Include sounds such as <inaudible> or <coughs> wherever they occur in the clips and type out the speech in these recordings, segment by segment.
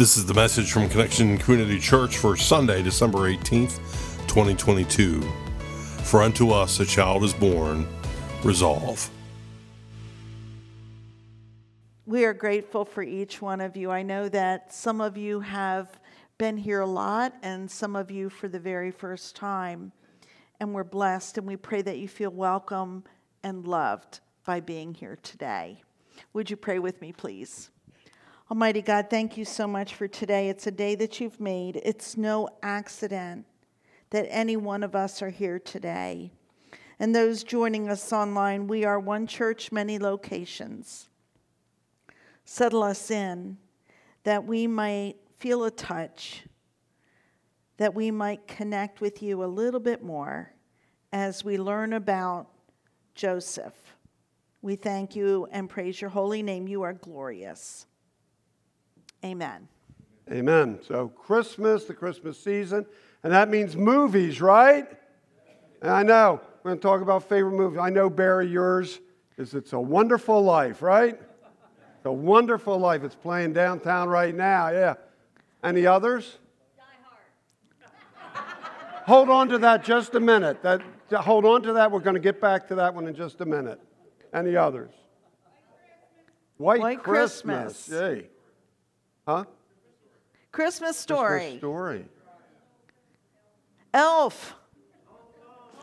This is the message from Connection Community Church for Sunday, December 18th, 2022. For unto us a child is born, resolve. We are grateful for each one of you. I know that some of you have been here a lot and some of you for the very first time. And we're blessed and we pray that you feel welcome and loved by being here today. Would you pray with me, please? Almighty God, thank you so much for today. It's a day that you've made. It's no accident that any one of us are here today. And those joining us online, we are one church, many locations. Settle us in that we might feel a touch, that we might connect with you a little bit more as we learn about Joseph. We thank you and praise your holy name. You are glorious. Amen. Amen. So, Christmas, the Christmas season, and that means movies, right? And I know we're going to talk about favorite movies. I know, Barry, yours is It's a Wonderful Life, right? It's a Wonderful Life. It's playing downtown right now, yeah. Any others? <laughs> hold on to that just a minute. That, hold on to that. We're going to get back to that one in just a minute. Any others? White, White Christmas. Christmas. Yay. Huh? Christmas story. Christmas story. Elf.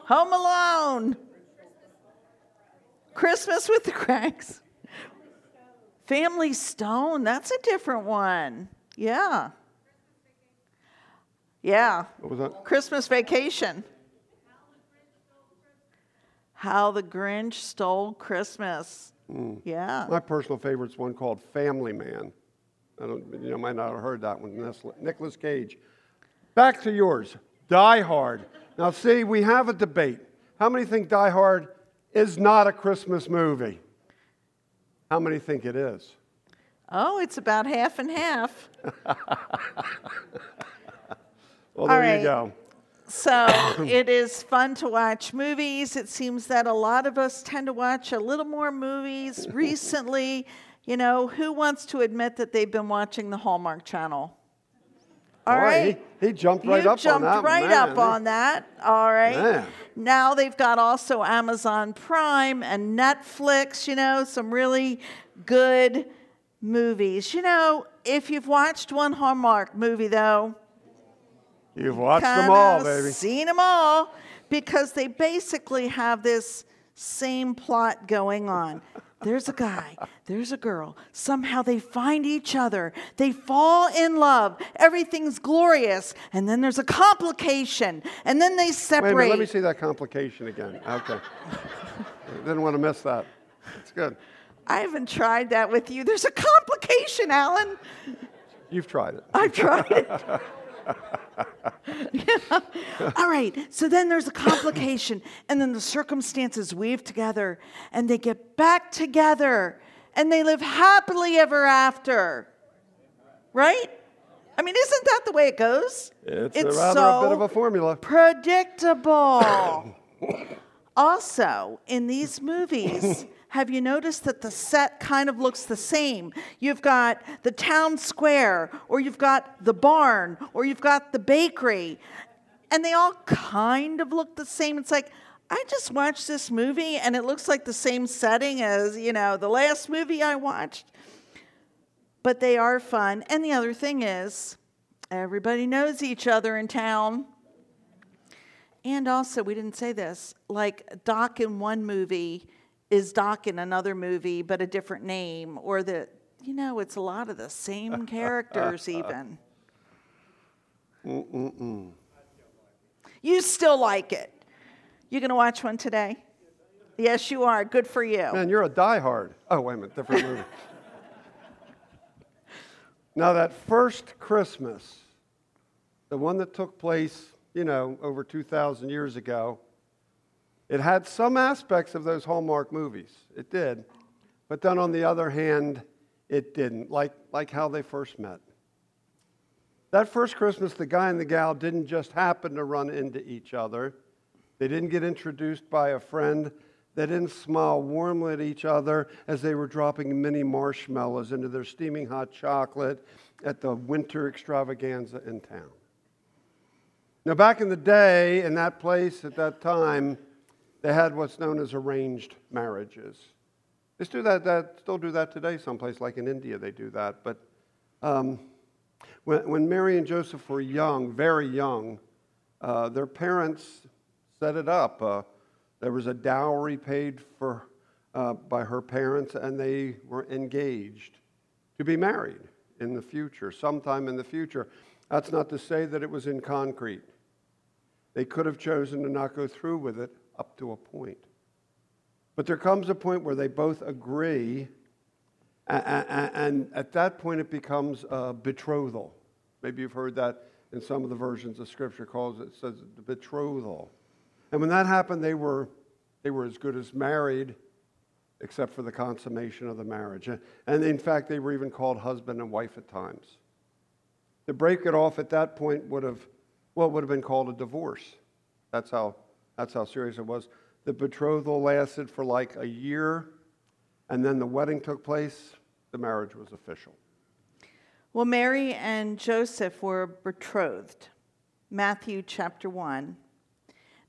Home Alone. Christmas with the Kranks. Family Stone. That's a different one. Yeah. Yeah. What was that? Christmas Vacation. How the Grinch Stole Christmas. Mm. Yeah. My personal favorite is one called Family Man. I don't, you know, might not have heard that one. Nicolas Cage. Back to yours. Die Hard. Now, see, we have a debate. How many think Die Hard is not a Christmas movie? How many think it is? Oh, it's about half and half. <laughs> well, there you go. So it is fun to watch movies. It seems that a lot of us tend to watch a little more movies <laughs> recently. You know, who wants to admit that they've been watching the Hallmark Channel? All Boy, right. He, he, jumped right you up jumped on that. right man. up on that. All right. Man. Now they've got also Amazon Prime and Netflix, you know, some really good movies. You know, if you've watched one Hallmark movie though, you've watched them all, baby. Seen them all because they basically have this same plot going on. There's a guy, there's a girl. Somehow they find each other. They fall in love. Everything's glorious. And then there's a complication. And then they separate. Wait a minute, let me see that complication again. Okay. <laughs> Didn't want to miss that. It's good. I haven't tried that with you. There's a complication, Alan. You've tried it. I've tried it. <laughs> All right, so then there's a complication, and then the circumstances weave together, and they get back together, and they live happily ever after. Right? I mean, isn't that the way it goes? It's, it's rather so a bit of a formula. Predictable. <coughs> also, in these movies, have you noticed that the set kind of looks the same? You've got the town square, or you've got the barn, or you've got the bakery, and they all kind of look the same. It's like, I just watched this movie and it looks like the same setting as, you know, the last movie I watched. But they are fun. And the other thing is, everybody knows each other in town. And also, we didn't say this, like Doc in one movie is Doc in another movie, but a different name, or that, you know, it's a lot of the same <laughs> characters, even. Mm-mm-mm. You still like it. You going to watch one today? Yes, you are. Good for you. Man, you're a diehard. Oh, wait a minute, different movie. <laughs> now, that first Christmas, the one that took place, you know, over 2,000 years ago, it had some aspects of those Hallmark movies. It did. But then on the other hand, it didn't, like, like how they first met. That first Christmas, the guy and the gal didn't just happen to run into each other. They didn't get introduced by a friend They didn't smile warmly at each other as they were dropping mini marshmallows into their steaming hot chocolate at the winter extravaganza in town. Now, back in the day, in that place at that time, they had what's known as arranged marriages. They still do that, that, still do that today, someplace like in India, they do that. But um, when, when Mary and Joseph were young, very young, uh, their parents set it up. Uh, there was a dowry paid for uh, by her parents, and they were engaged to be married in the future, sometime in the future. That's not to say that it was in concrete. They could have chosen to not go through with it up to a point. But there comes a point where they both agree, and at that point it becomes a betrothal. Maybe you've heard that in some of the versions of Scripture calls it, says the betrothal. And when that happened, they were, they were as good as married, except for the consummation of the marriage. And in fact, they were even called husband and wife at times. To break it off at that point would have, well, would have been called a divorce. That's how, that's how serious it was. The betrothal lasted for like a year, and then the wedding took place. The marriage was official. Well, Mary and Joseph were betrothed. Matthew chapter 1.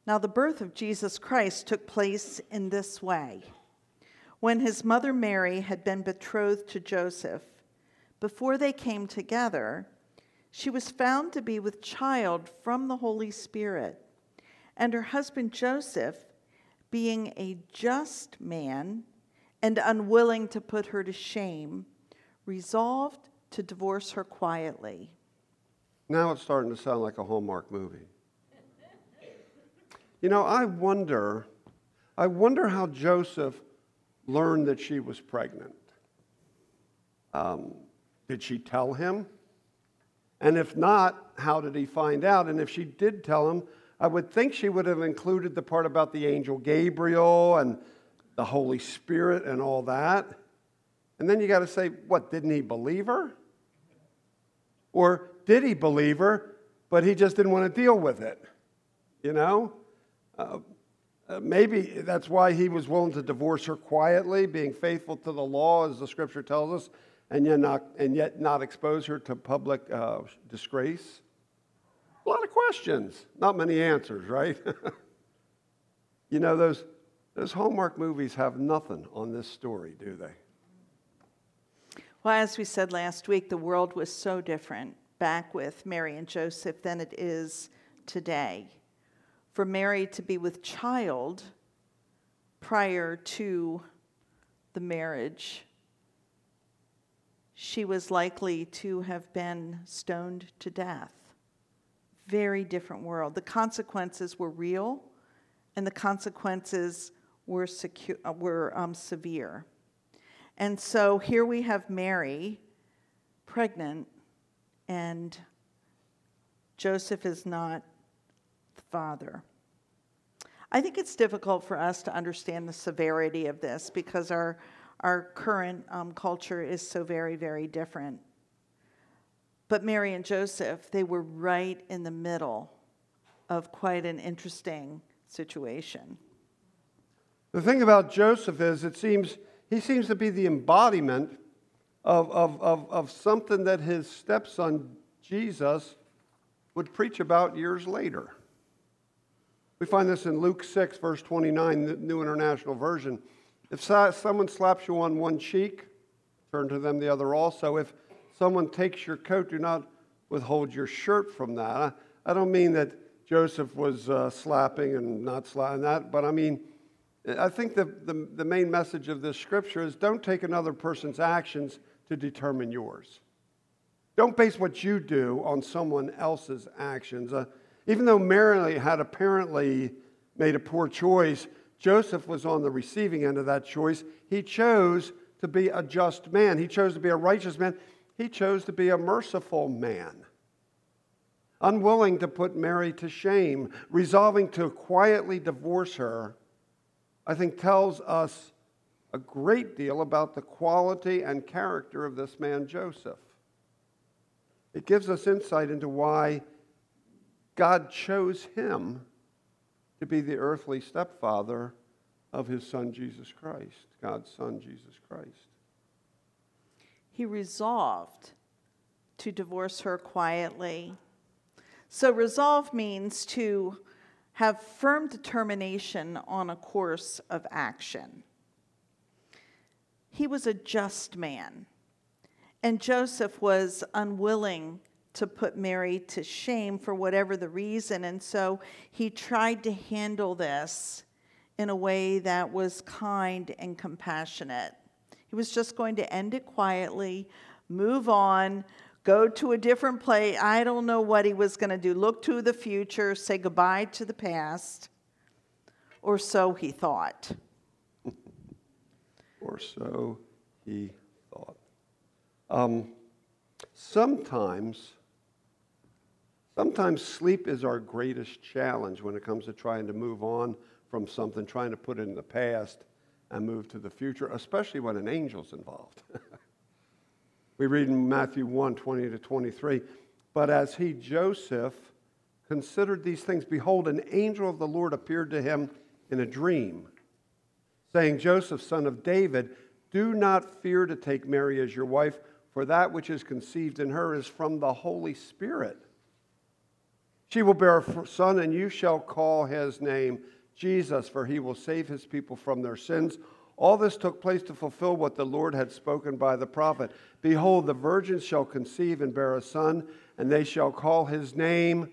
Now, the birth of Jesus Christ took place in this way. When his mother Mary had been betrothed to Joseph, before they came together, she was found to be with child from the Holy Spirit. And her husband Joseph, being a just man and unwilling to put her to shame, resolved to divorce her quietly. Now it's starting to sound like a Hallmark movie. <laughs> You know, I wonder, I wonder how Joseph learned that she was pregnant. Um, did she tell him? And if not, how did he find out? And if she did tell him, I would think she would have included the part about the angel Gabriel and the Holy Spirit and all that. And then you got to say, what, didn't he believe her? Or did he believe her, but he just didn't want to deal with it? You know? Uh, uh, maybe that's why he was willing to divorce her quietly, being faithful to the law, as the scripture tells us, and yet not, and yet not expose her to public uh, disgrace. A lot of questions, not many answers, right? <laughs> you know, those, those Hallmark movies have nothing on this story, do they? Well, as we said last week, the world was so different back with Mary and Joseph than it is today. For Mary to be with child prior to the marriage, she was likely to have been stoned to death. Very different world. The consequences were real, and the consequences were, uh, were um, severe. And so here we have Mary pregnant, and Joseph is not the father. I think it's difficult for us to understand the severity of this because our, our current um, culture is so very, very different. But Mary and Joseph, they were right in the middle of quite an interesting situation. The thing about Joseph is, it seems he seems to be the embodiment of, of, of, of something that his stepson Jesus would preach about years later. We find this in Luke 6, verse 29, the New International Version. If someone slaps you on one cheek, turn to them the other also. If someone takes your coat, do not withhold your shirt from that. I, don't mean that Joseph was uh, slapping and not slapping that, but I mean, I think the, the, the, main message of this scripture is don't take another person's actions to determine yours. Don't base what you do on someone else's actions. Uh, even though Mary had apparently made a poor choice, Joseph was on the receiving end of that choice. He chose to be a just man, he chose to be a righteous man, he chose to be a merciful man. Unwilling to put Mary to shame, resolving to quietly divorce her I think tells us a great deal about the quality and character of this man, Joseph. It gives us insight into why God chose him to be the earthly stepfather of his son Jesus Christ, God's son Jesus Christ. He resolved to divorce her quietly. So, resolve means to have firm determination on a course of action. He was a just man, and Joseph was unwilling to put Mary to shame for whatever the reason, and so he tried to handle this in a way that was kind and compassionate. He was just going to end it quietly, move on, go to a different place. I don't know what he was going to do. Look to the future, say goodbye to the past, or so he thought. <laughs> or so he thought. Um, sometimes, sometimes sleep is our greatest challenge when it comes to trying to move on from something, trying to put it in the past and move to the future, especially when an angel's involved. <laughs> we read in Matthew 1 20 to 23. But as he, Joseph, considered these things, behold, an angel of the Lord appeared to him in a dream, saying, Joseph, son of David, do not fear to take Mary as your wife, for that which is conceived in her is from the Holy Spirit. She will bear a son, and you shall call his name Jesus, for he will save his people from their sins. All this took place to fulfill what the Lord had spoken by the prophet. Behold, the virgin shall conceive and bear a son, and they shall call his name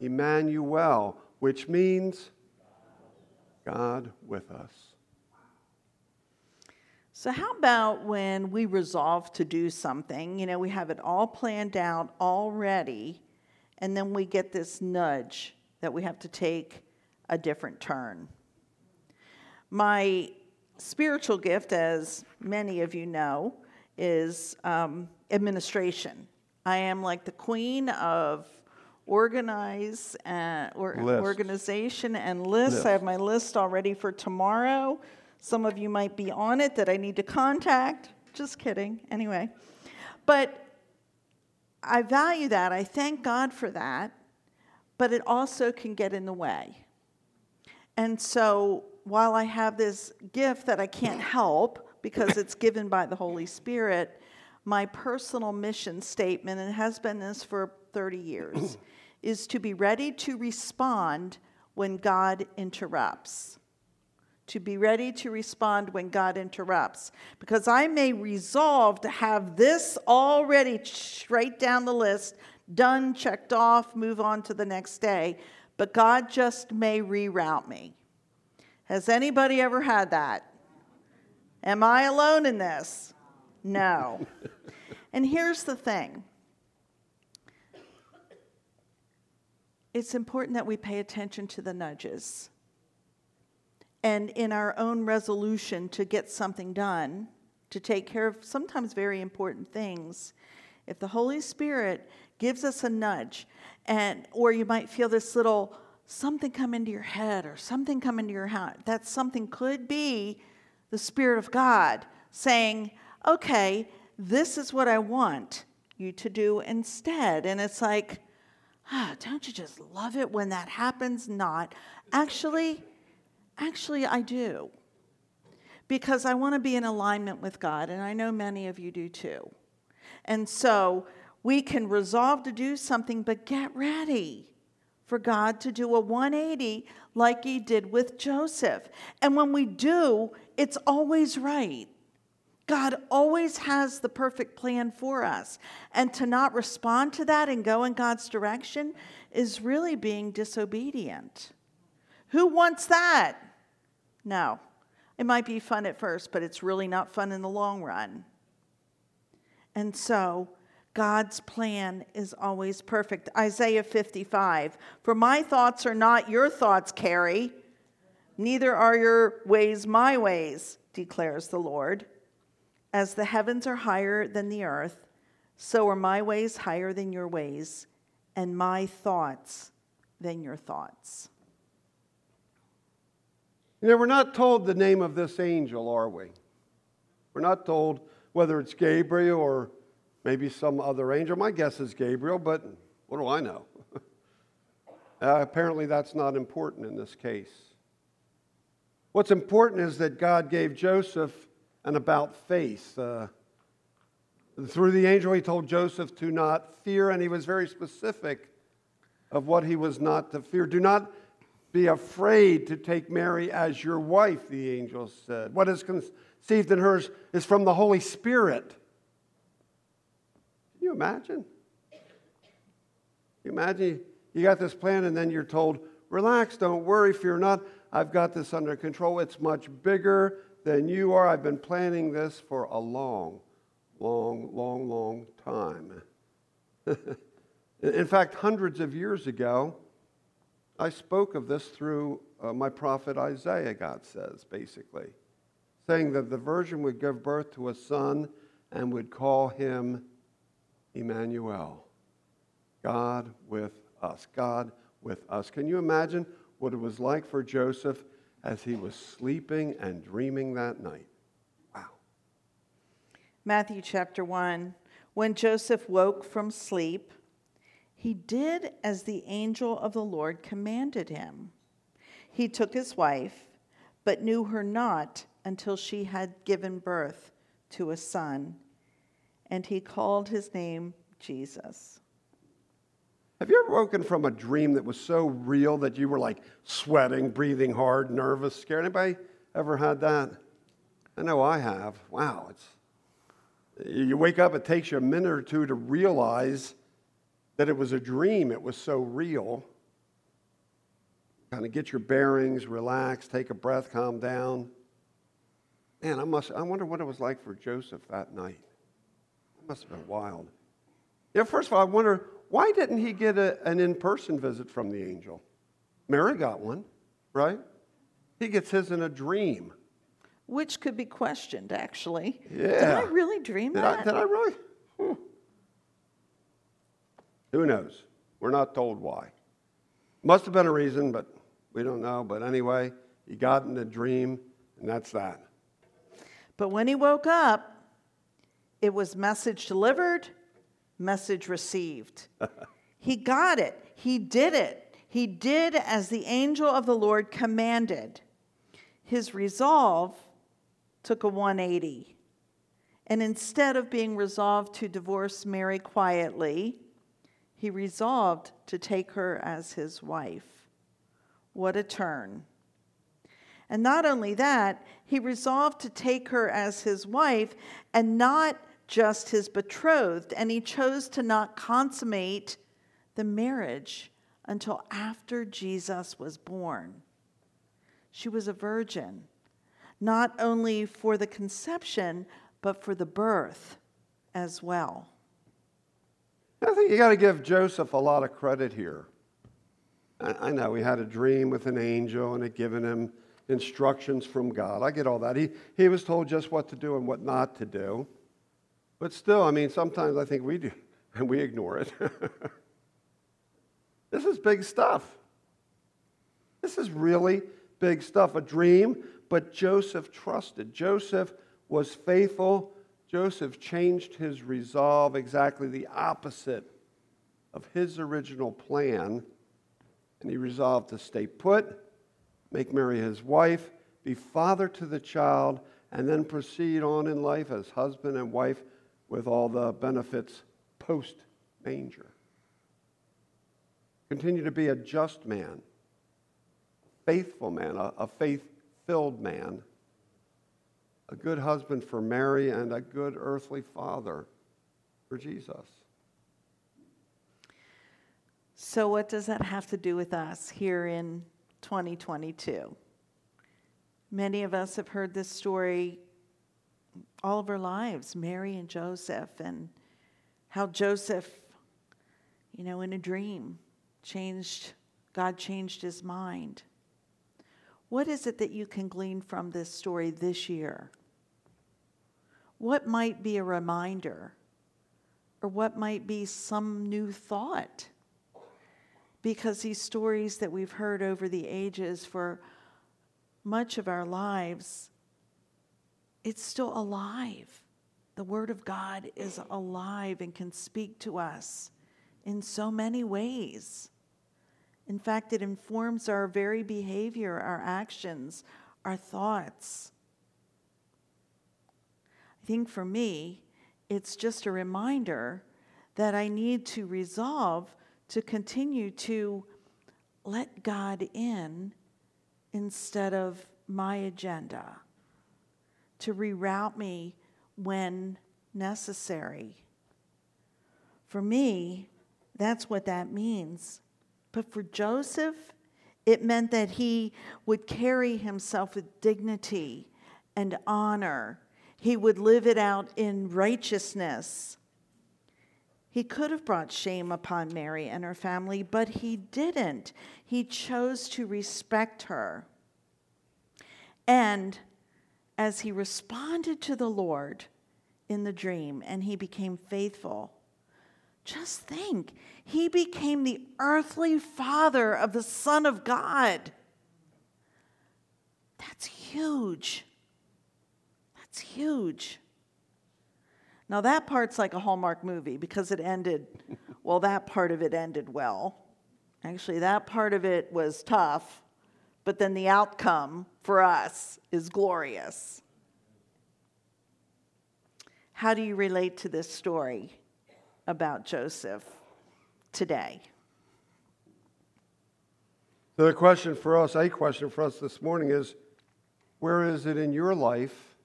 Emmanuel, which means God with us. So, how about when we resolve to do something? You know, we have it all planned out already, and then we get this nudge that we have to take a different turn. My spiritual gift, as many of you know, is um, administration. I am like the queen of organize uh, or organization and lists. List. I have my list already for tomorrow. Some of you might be on it that I need to contact. Just kidding. Anyway, but I value that. I thank God for that. But it also can get in the way. And so while I have this gift that I can't help because it's given by the Holy Spirit, my personal mission statement, and has been this for 30 years, <clears throat> is to be ready to respond when God interrupts. To be ready to respond when God interrupts. Because I may resolve to have this already straight down the list, done, checked off, move on to the next day but God just may reroute me. Has anybody ever had that? Am I alone in this? No. <laughs> and here's the thing it's important that we pay attention to the nudges. And in our own resolution to get something done, to take care of sometimes very important things, if the Holy Spirit gives us a nudge, and or you might feel this little something come into your head or something come into your heart. That something could be the Spirit of God saying, okay, this is what I want you to do instead. And it's like, ah, don't you just love it when that happens? Not. Actually, actually, I do. Because I want to be in alignment with God, and I know many of you do too. And so we can resolve to do something, but get ready for God to do a 180 like He did with Joseph. And when we do, it's always right. God always has the perfect plan for us. And to not respond to that and go in God's direction is really being disobedient. Who wants that? No. It might be fun at first, but it's really not fun in the long run. And so, God's plan is always perfect. Isaiah 55 For my thoughts are not your thoughts, Carrie, neither are your ways my ways, declares the Lord. As the heavens are higher than the earth, so are my ways higher than your ways, and my thoughts than your thoughts. You know, we're not told the name of this angel, are we? We're not told whether it's Gabriel or maybe some other angel. My guess is Gabriel, but what do I know? <laughs> uh, apparently, that's not important in this case. What's important is that God gave Joseph an about face. Uh, through the angel, he told Joseph to not fear, and he was very specific of what he was not to fear. Do not be afraid to take Mary as your wife, the angel said. What is conceived in her is from the Holy Spirit. Imagine? You imagine you got this plan and then you're told, relax, don't worry, fear not. I've got this under control. It's much bigger than you are. I've been planning this for a long, long, long, long time. <laughs> In fact, hundreds of years ago, I spoke of this through uh, my prophet Isaiah, God says, basically, saying that the virgin would give birth to a son and would call him Emmanuel, God with us. God with us. Can you imagine what it was like for Joseph as he was sleeping and dreaming that night? Wow. Matthew chapter 1. When Joseph woke from sleep, he did as the angel of the Lord commanded him. He took his wife, but knew her not until she had given birth to a son, and he called his name Jesus. Have you ever woken from a dream that was so real that you were like sweating, breathing hard, nervous, scared? Anybody ever had that? I know I have. Wow, it's you wake up, it takes you a minute or two to realize that it was a dream, it was so real. Kind of get your bearings, relax, take a breath, calm down. Man, I, must, I wonder what it was like for Joseph that night. Must have been wild. Yeah, first of all, I wonder why didn't he get a, an in person visit from the angel? Mary got one, right? He gets his in a dream. Which could be questioned, actually. Yeah. Did I really dream did that? I, did I really? Hmm. Who knows? We're not told why. Must have been a reason, but we don't know. But anyway, he got in a dream, and that's that. But when he woke up, it was message delivered, message received. <laughs> he got it. He did it. He did as the angel of the Lord commanded. His resolve took a 180. And instead of being resolved to divorce Mary quietly, he resolved to take her as his wife. What a turn. And not only that, he resolved to take her as his wife and not just his betrothed, and he chose to not consummate the marriage until after Jesus was born. She was a virgin, not only for the conception, but for the birth as well. I think you got to give Joseph a lot of credit here. I, know he had a dream with an angel and had given him instructions from God. I get all that. He, he was told just what to do and what not to do. But still, I mean, sometimes I think we do, <laughs> and we ignore it. <laughs> this is big stuff. This is really big stuff. A dream, but Joseph trusted. Joseph was faithful Joseph changed his resolve exactly the opposite of his original plan, and he resolved to stay put, make Mary his wife, be father to the child, and then proceed on in life as husband and wife with all the benefits post manger. Continue to be a just man, faithful man, a, a faith filled man a good husband for Mary, and a good earthly father for Jesus. So, what does that have to do with us here in 2022? Many of us have heard this story all of our lives Mary and Joseph, and how Joseph, you know, in a dream, changed, God changed his mind. What is it that you can glean from this story this year? What might be a reminder? Or what might be some new thought? Because these stories that we've heard over the ages for much of our lives, it's still alive. The Word of God is alive and can speak to us in so many ways. In fact, it informs our very behavior, our actions, our thoughts. I think for me, it's just a reminder that I need to resolve to continue to let God in instead of my agenda, to reroute me when necessary. For me, that's what that means. But for Joseph, it meant that he would carry himself with dignity and honor. He would live it out in righteousness. He could have brought shame upon Mary and her family, but he didn't. He chose to respect her. And as he responded to the Lord in the dream and he became faithful, just think, he became the earthly father of the Son of God. That's huge. That's huge. Now, that part's like a Hallmark movie because it ended, well, that part of it ended well. Actually, that part of it was tough, but then the outcome for us is glorious. How do you relate to this story about Joseph today? So, the question for us, a question for us this morning is where is it in your life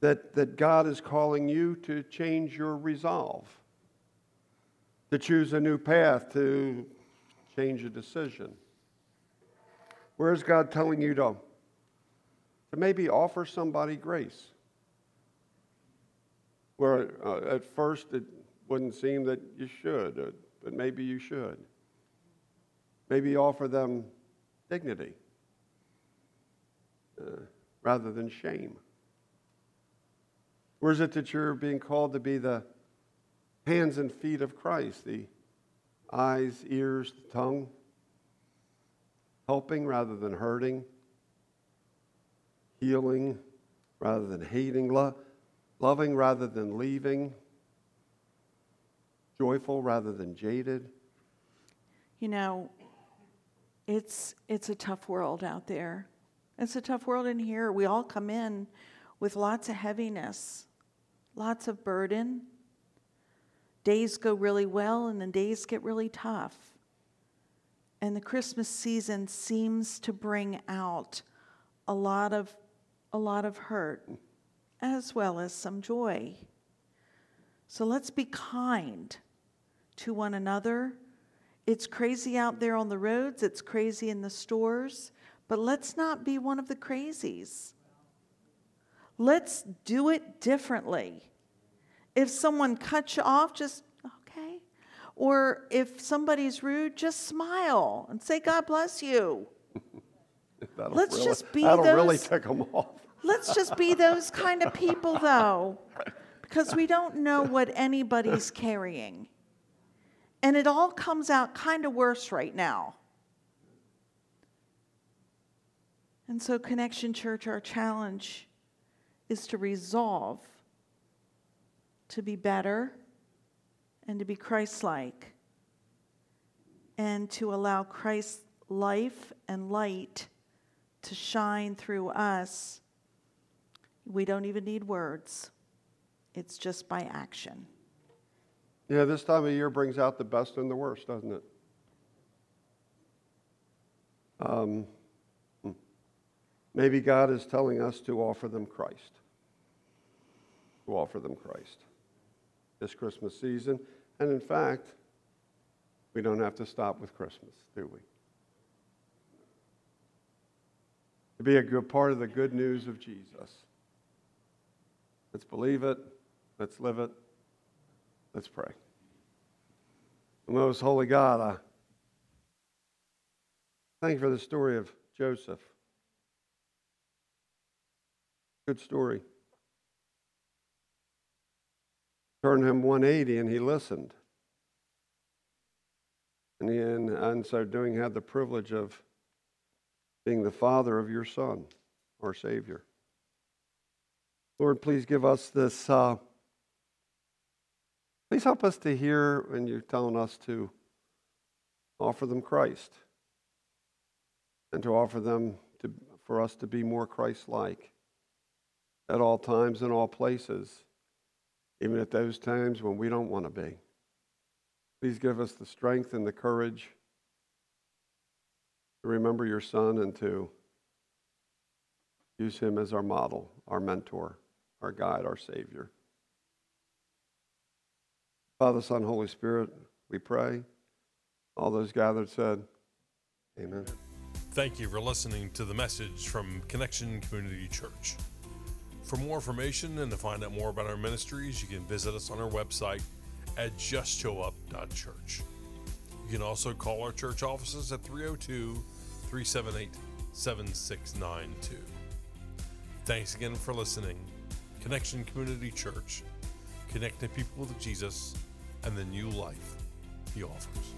that, that God is calling you to change your resolve, to choose a new path, to change a decision? Where is God telling you to, to maybe offer somebody grace? Where uh, at first it wouldn't seem that you should, uh, but maybe you should. Maybe offer them dignity uh, rather than shame. Where is it that you're being called to be the hands and feet of Christ, the eyes, ears, the tongue, helping rather than hurting, healing rather than hating, lo- loving rather than leaving, joyful rather than jaded? You know, it's it's a tough world out there. It's a tough world in here. We all come in with lots of heaviness lots of burden. Days go really well, and then days get really tough. And the Christmas season seems to bring out a lot of, a lot of hurt as well as some joy. So let's be kind to one another. It's crazy out there on the roads, it's crazy in the stores, but let's not be one of the crazies. Let's do it differently. If someone cuts you off, just. Or if somebody's rude, just smile and say, God bless you. <laughs> let's really, just be that'll those. really tick them off. let's just be those kind of people, <laughs> though, because we don't know what anybody's carrying. And it all comes out kind of worse right now. And so, Connection Church, our challenge is to resolve to be better and to be Christ like and to allow Christ's life and light to shine through us. We don't even need words, it's just by action. Yeah, this time of year brings out the best and the worst, doesn't it? Um, hmm. maybe God is telling us to offer them Christ to offer them Christ this Christmas season. And in fact, we don't have to stop with Christmas, do we? To be a good part of the good news of Jesus. Let's believe it. Let's live it. Let's pray. Most holy God, I thank you for the story of Joseph. Good story. Turned him 180 and he listened. And, he, and, and so doing had the privilege of being the father of your son, our Savior. Lord, please give us this. Uh, please help us to hear when you're telling us to offer them Christ and to offer them to, for us to be more Christ like at all times and all places, even at those times when we don't want to be. Please give us the strength and the courage to remember your Son and to use him as our model, our mentor, our guide, our Savior. Father, Son, Holy Spirit, we pray. All those gathered said, Amen. Thank you for listening to the message from Connection Community Church. For more information and to find out more about our ministries, you can visit us on our website at justshowup.church. You can also call our church offices at 302 378 7692. Thanks again for listening. Connection Community Church, connecting people with Jesus and the new life he offers.